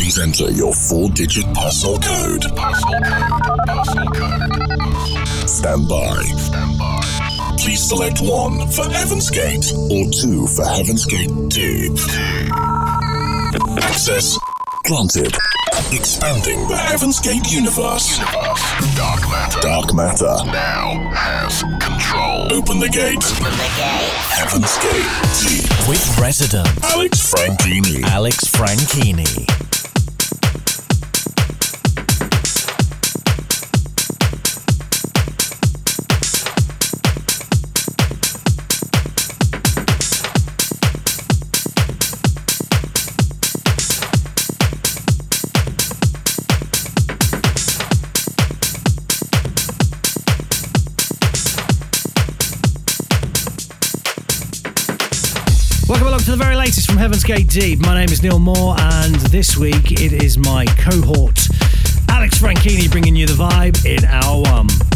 Please enter your four-digit parcel code. Personal code. Personal code. Stand by. Stand by. Please select one for Heaven's Gate or two for Heaven's Gate 2. Access granted. Expanding the Heaven's Gate universe. Universe. Dark matter. Dark matter. Now has control. Open the gate. Open the gate. Heaven's Gate Deep. with resident Alex Franchini. Alex Franchini. To the very latest from Heaven's Gate Deep. My name is Neil Moore, and this week it is my cohort, Alex Franchini, bringing you the vibe in hour one.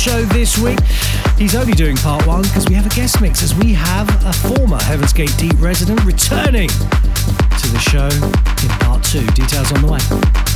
Show this week. He's only doing part one because we have a guest mix as we have a former Heaven's Gate Deep resident returning to the show in part two. Details on the way.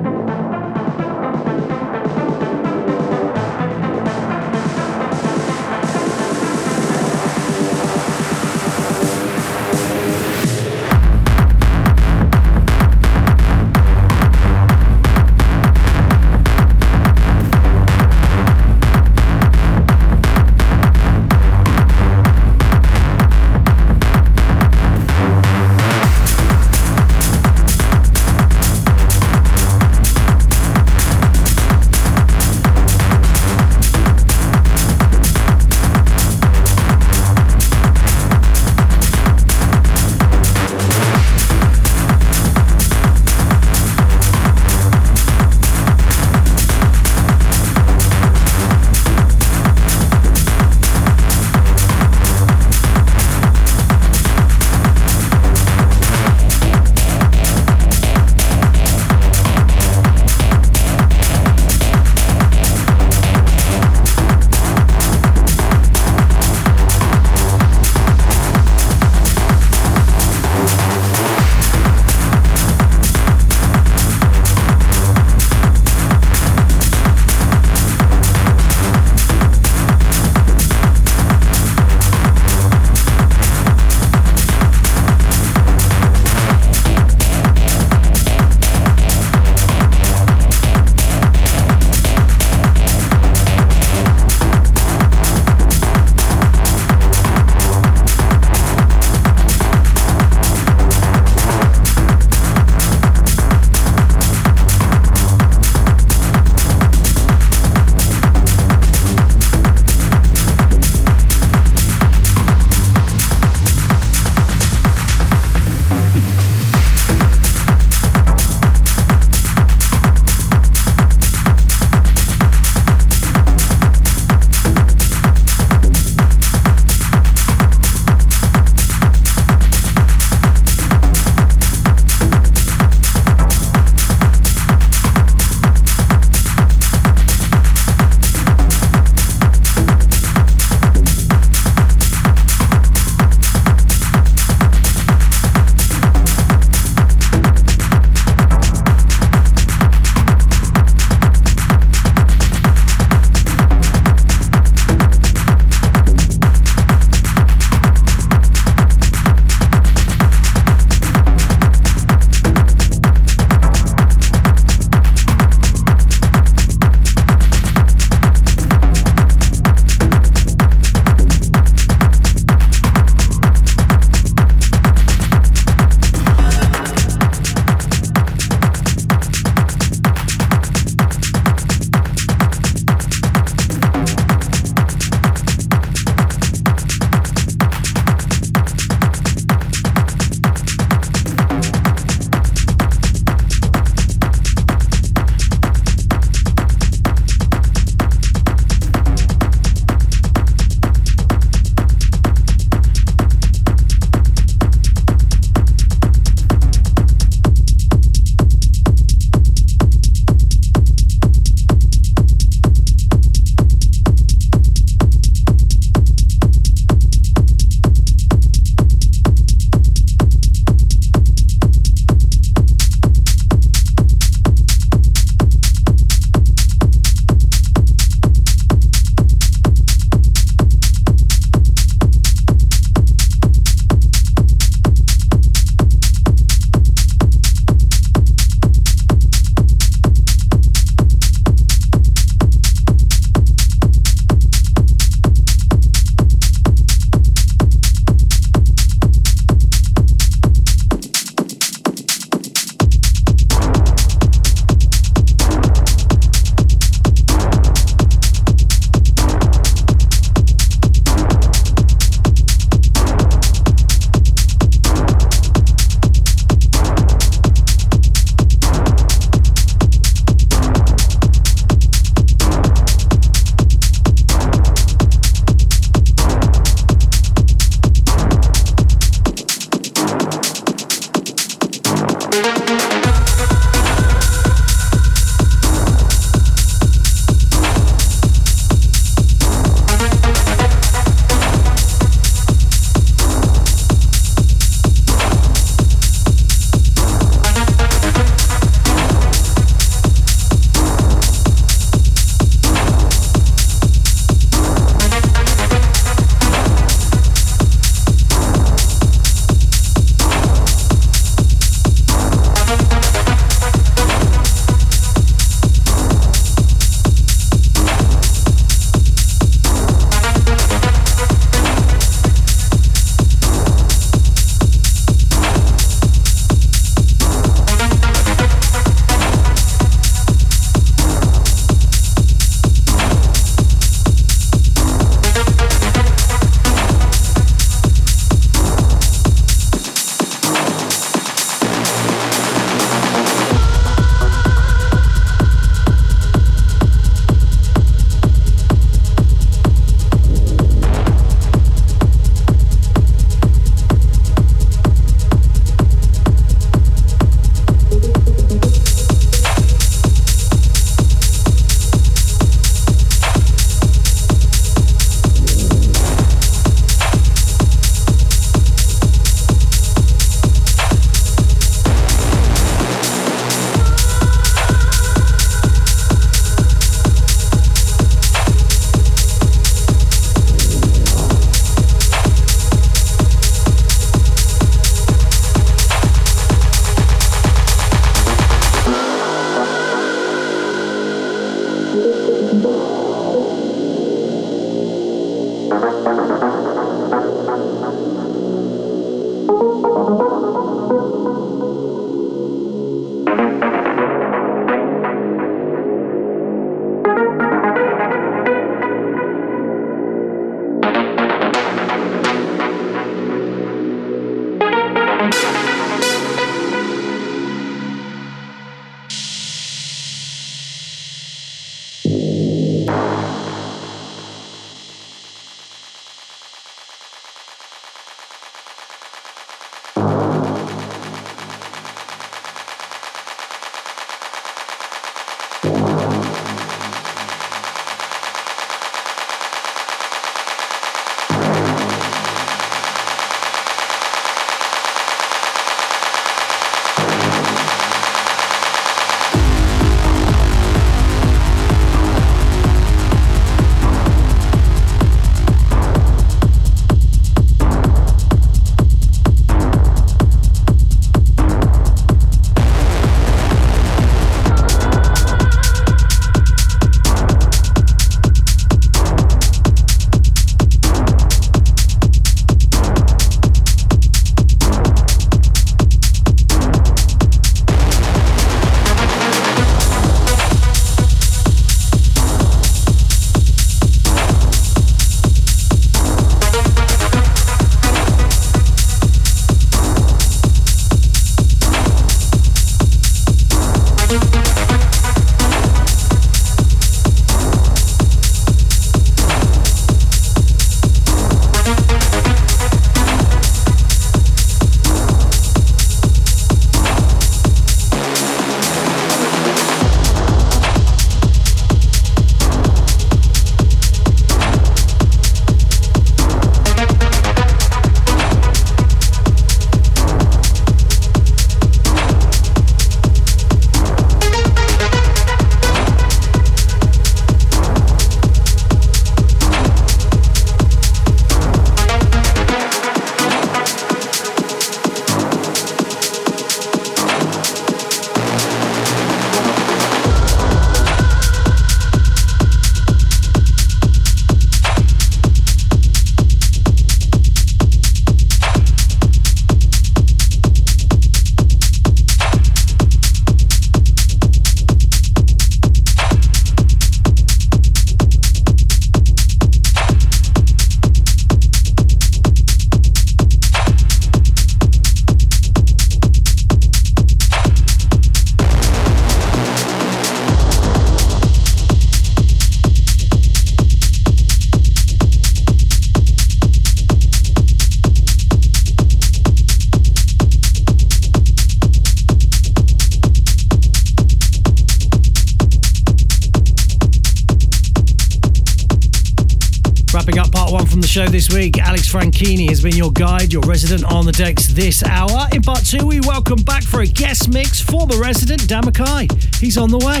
This week. Alex Franchini has been your guide, your resident on the decks this hour. In part two, we welcome back for a guest mix former resident Dan McKie. He's on the way.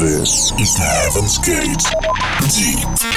This is Heaven's Gate. Deep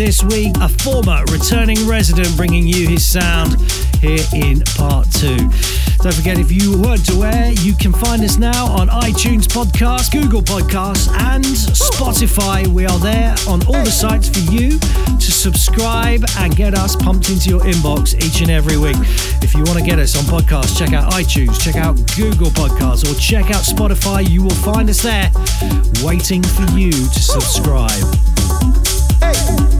this week, a former returning resident bringing you his sound here in part two. Don't forget, if you weren't aware, you can find us now on iTunes Podcast, Google Podcasts, and Spotify. We are there on all the sites for you to subscribe and get us pumped into your inbox each and every week. If you want to get us on podcasts, check out iTunes, check out Google Podcasts, or check out Spotify. You will find us there waiting for you to subscribe. Hey.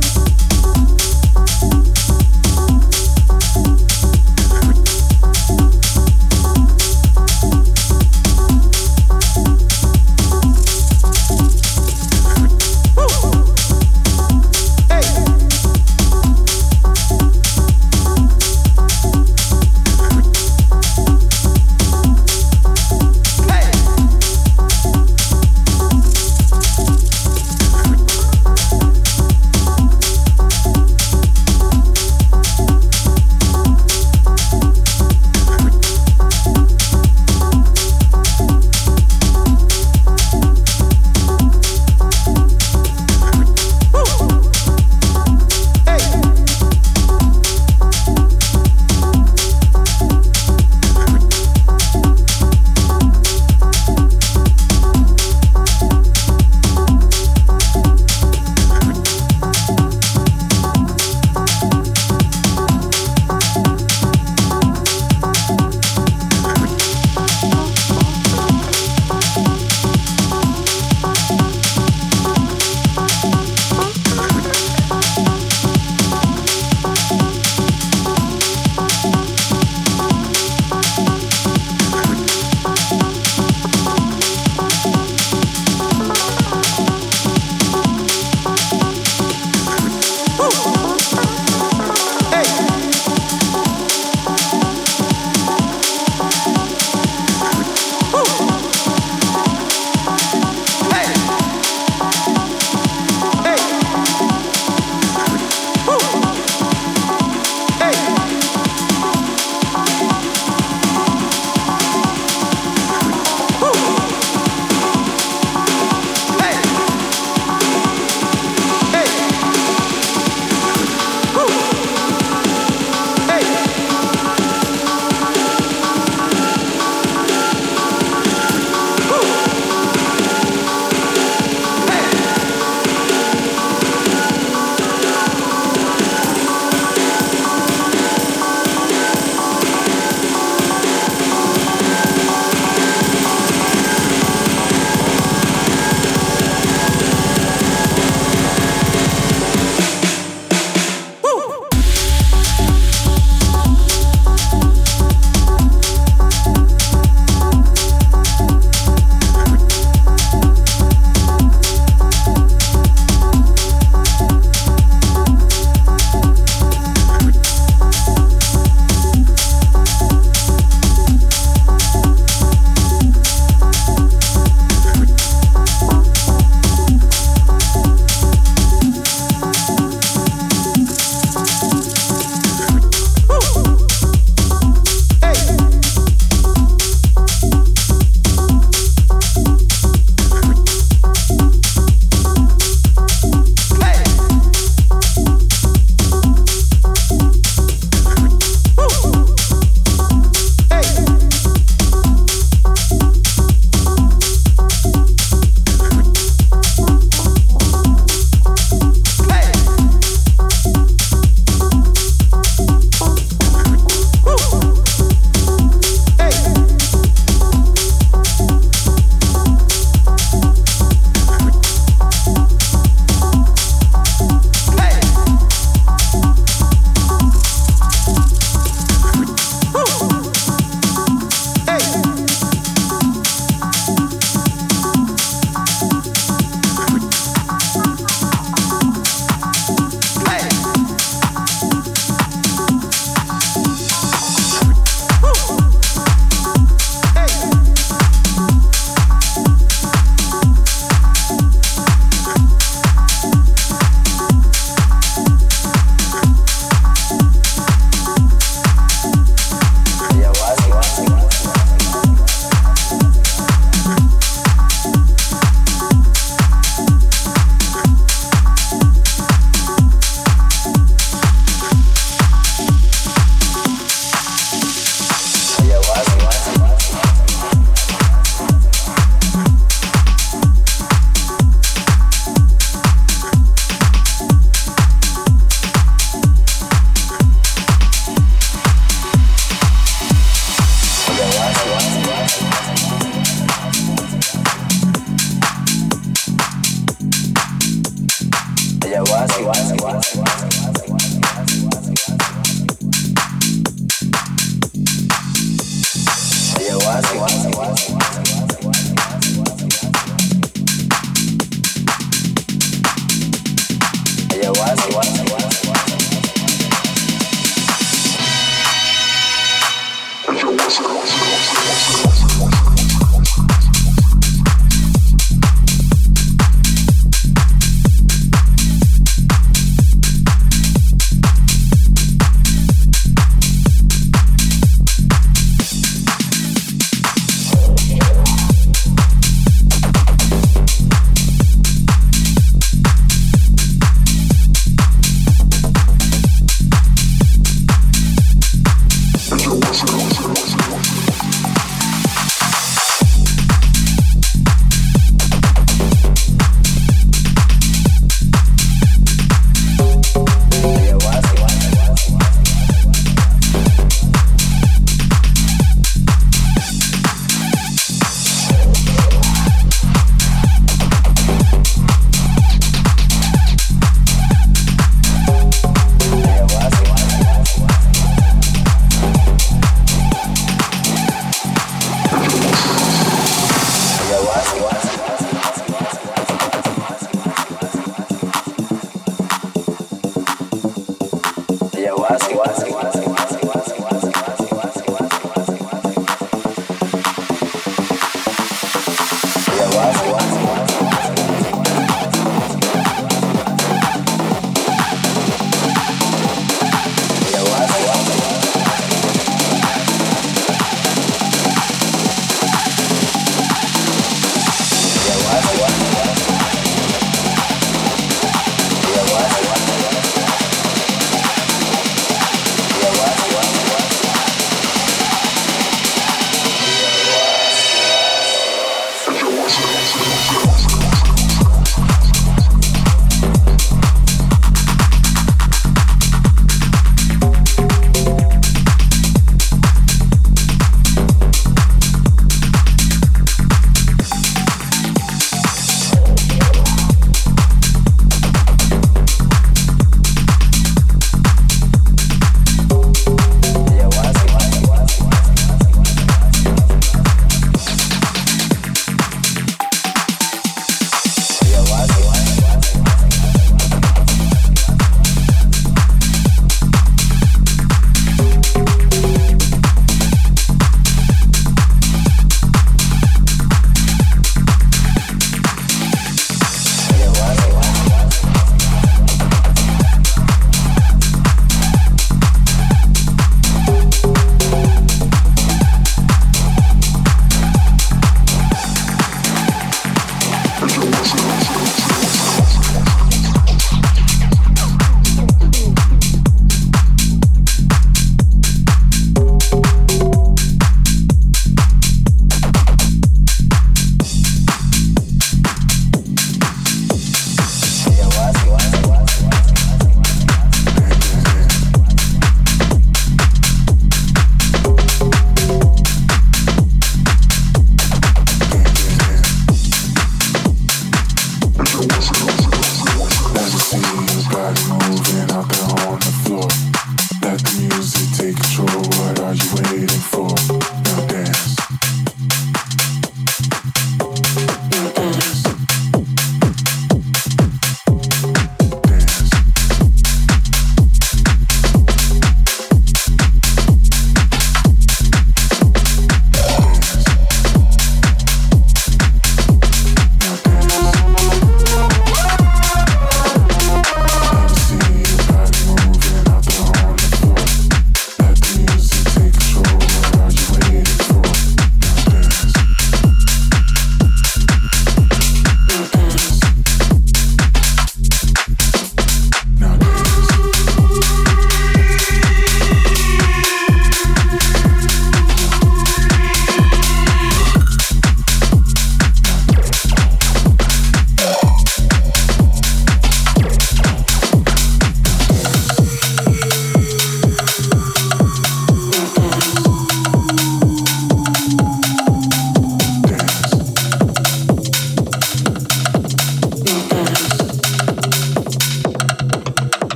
Yeah, what's, what's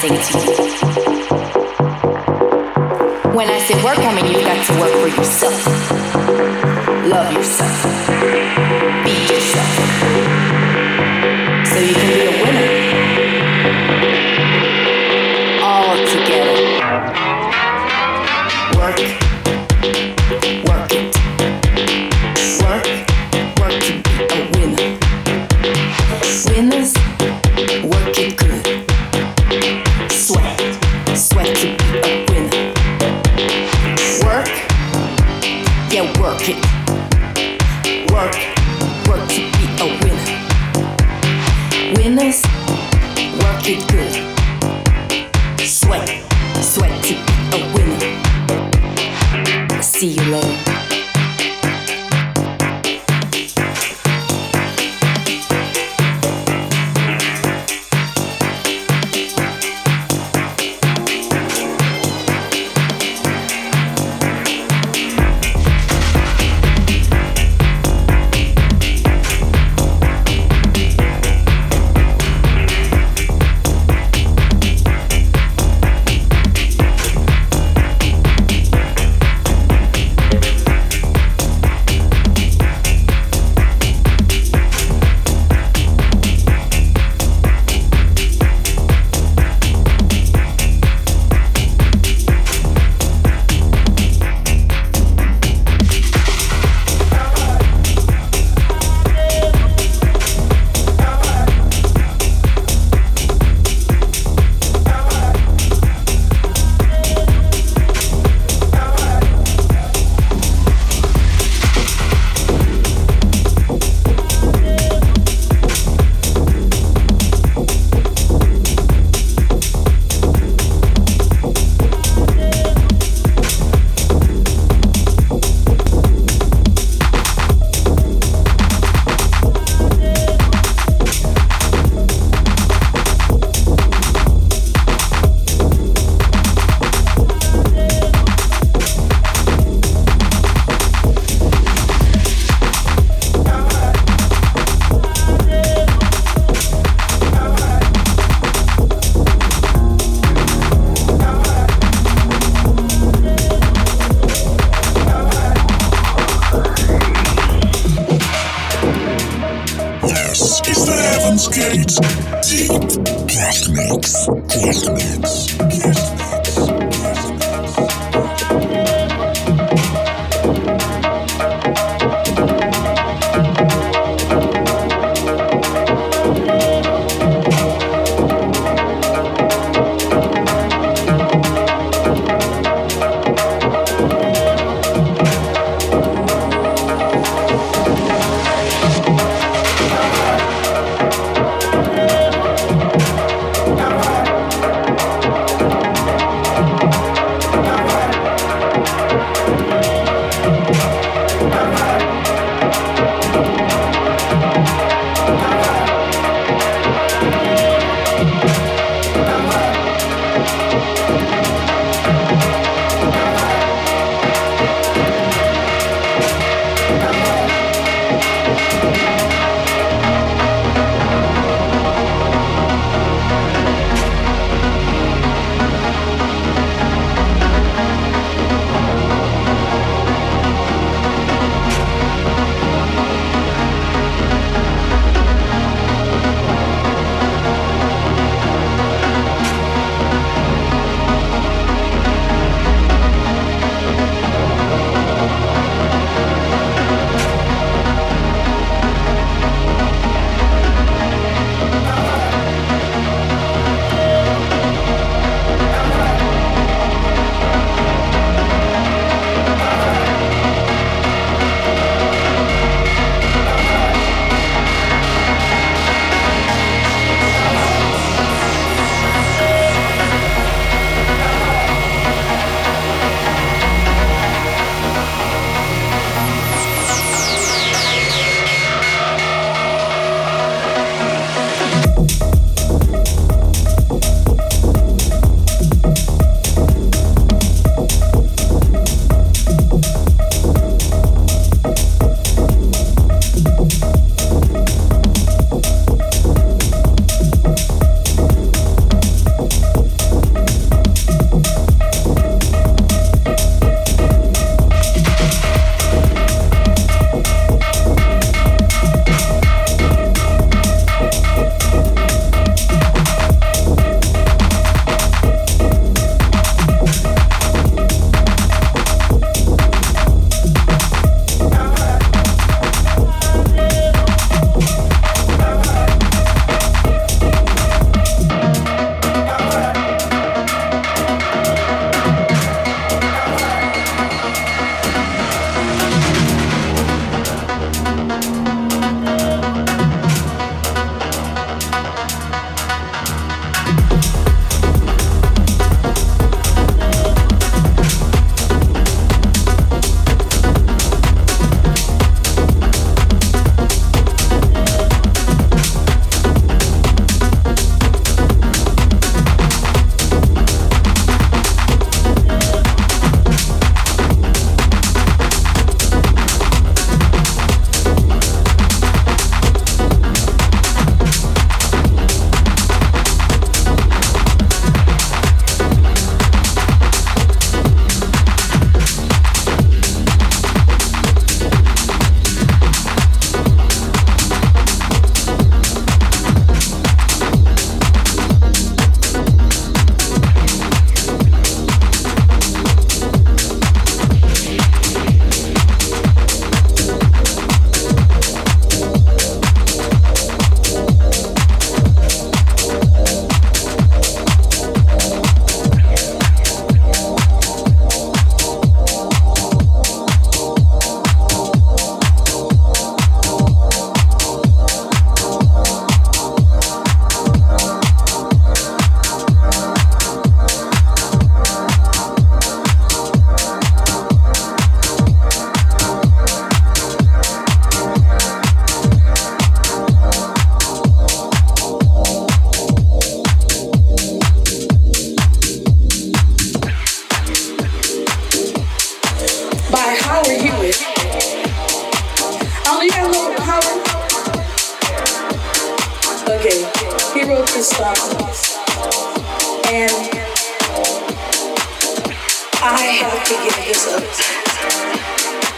to you. When I say work, I mean you got to work for yourself. Love yourself. Be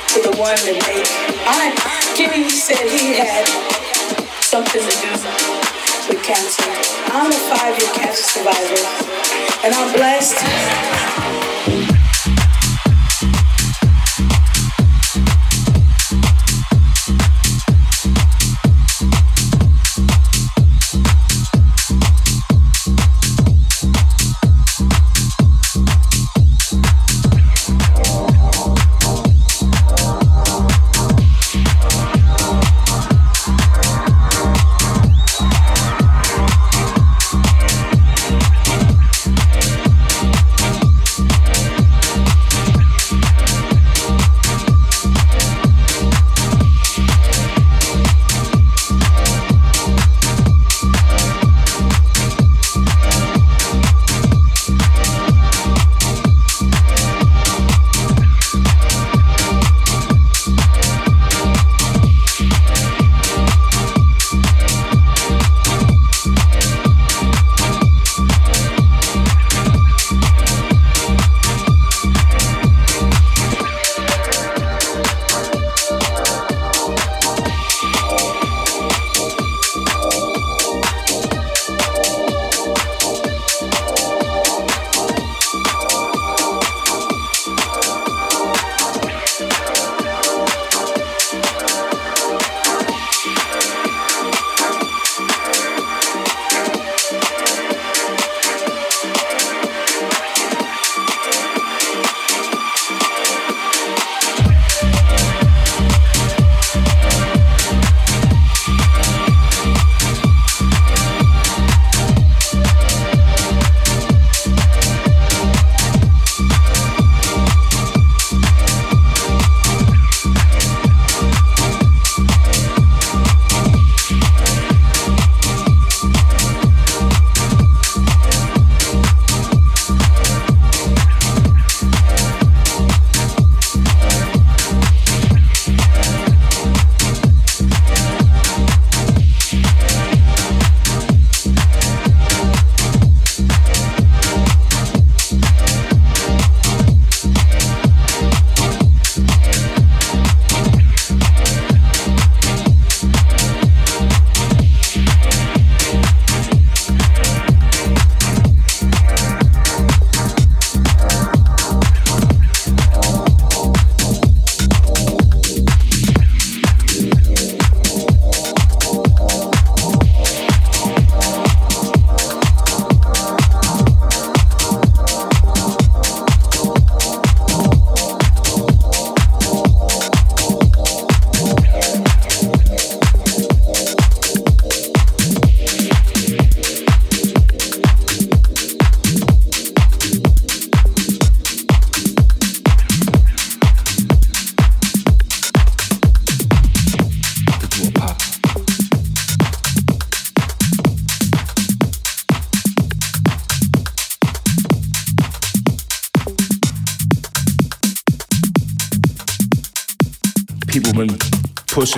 to the one that made I said he had something to do with cancer. I'm a five-year cancer survivor, and I'm blessed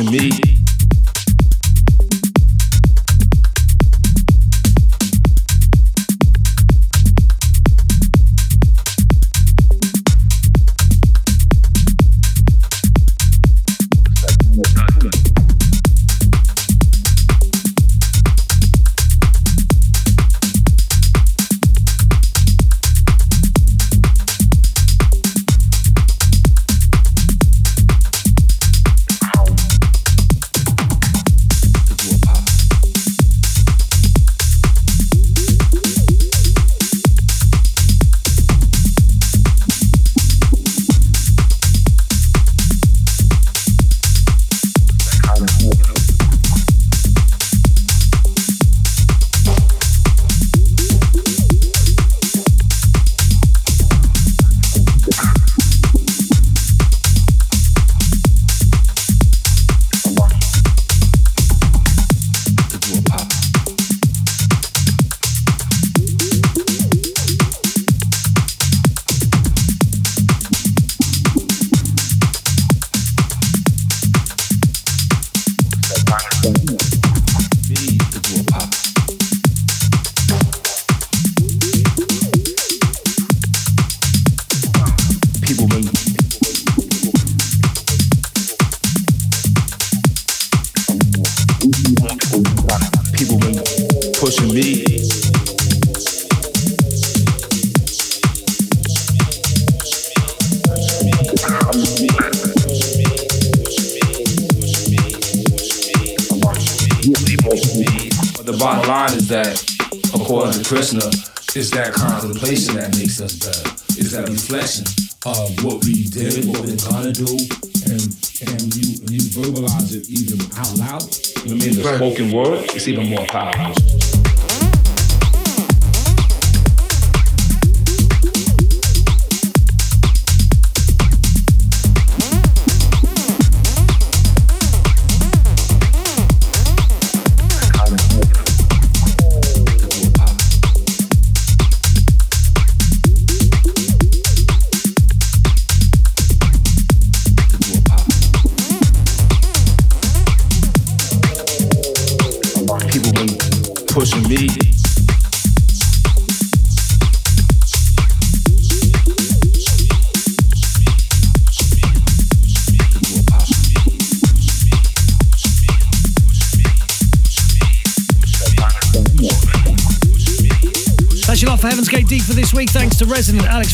to me.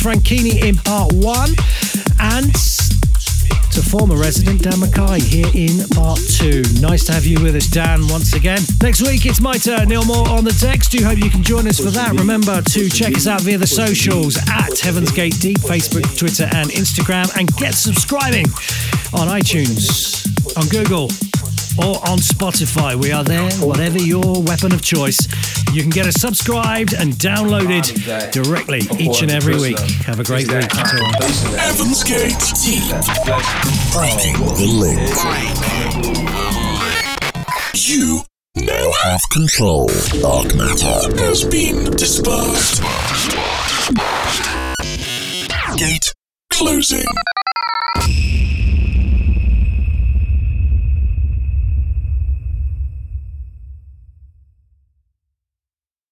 Franchini in part one and to former resident Dan McKie here in part two. Nice to have you with us, Dan, once again. Next week, it's my turn. Neil Moore on the text. Do hope you can join us for that. Remember to check us out via the socials at Heaven's Gate Deep, Facebook, Twitter, and Instagram, and get subscribing on iTunes, on Google, or on Spotify. We are there, whatever your weapon of choice. You can get us subscribed and downloaded directly each and every week. Have a great week. Heaven's Gate Deep. The link. You now have control. Dark matter has been dispersed. Gate closing.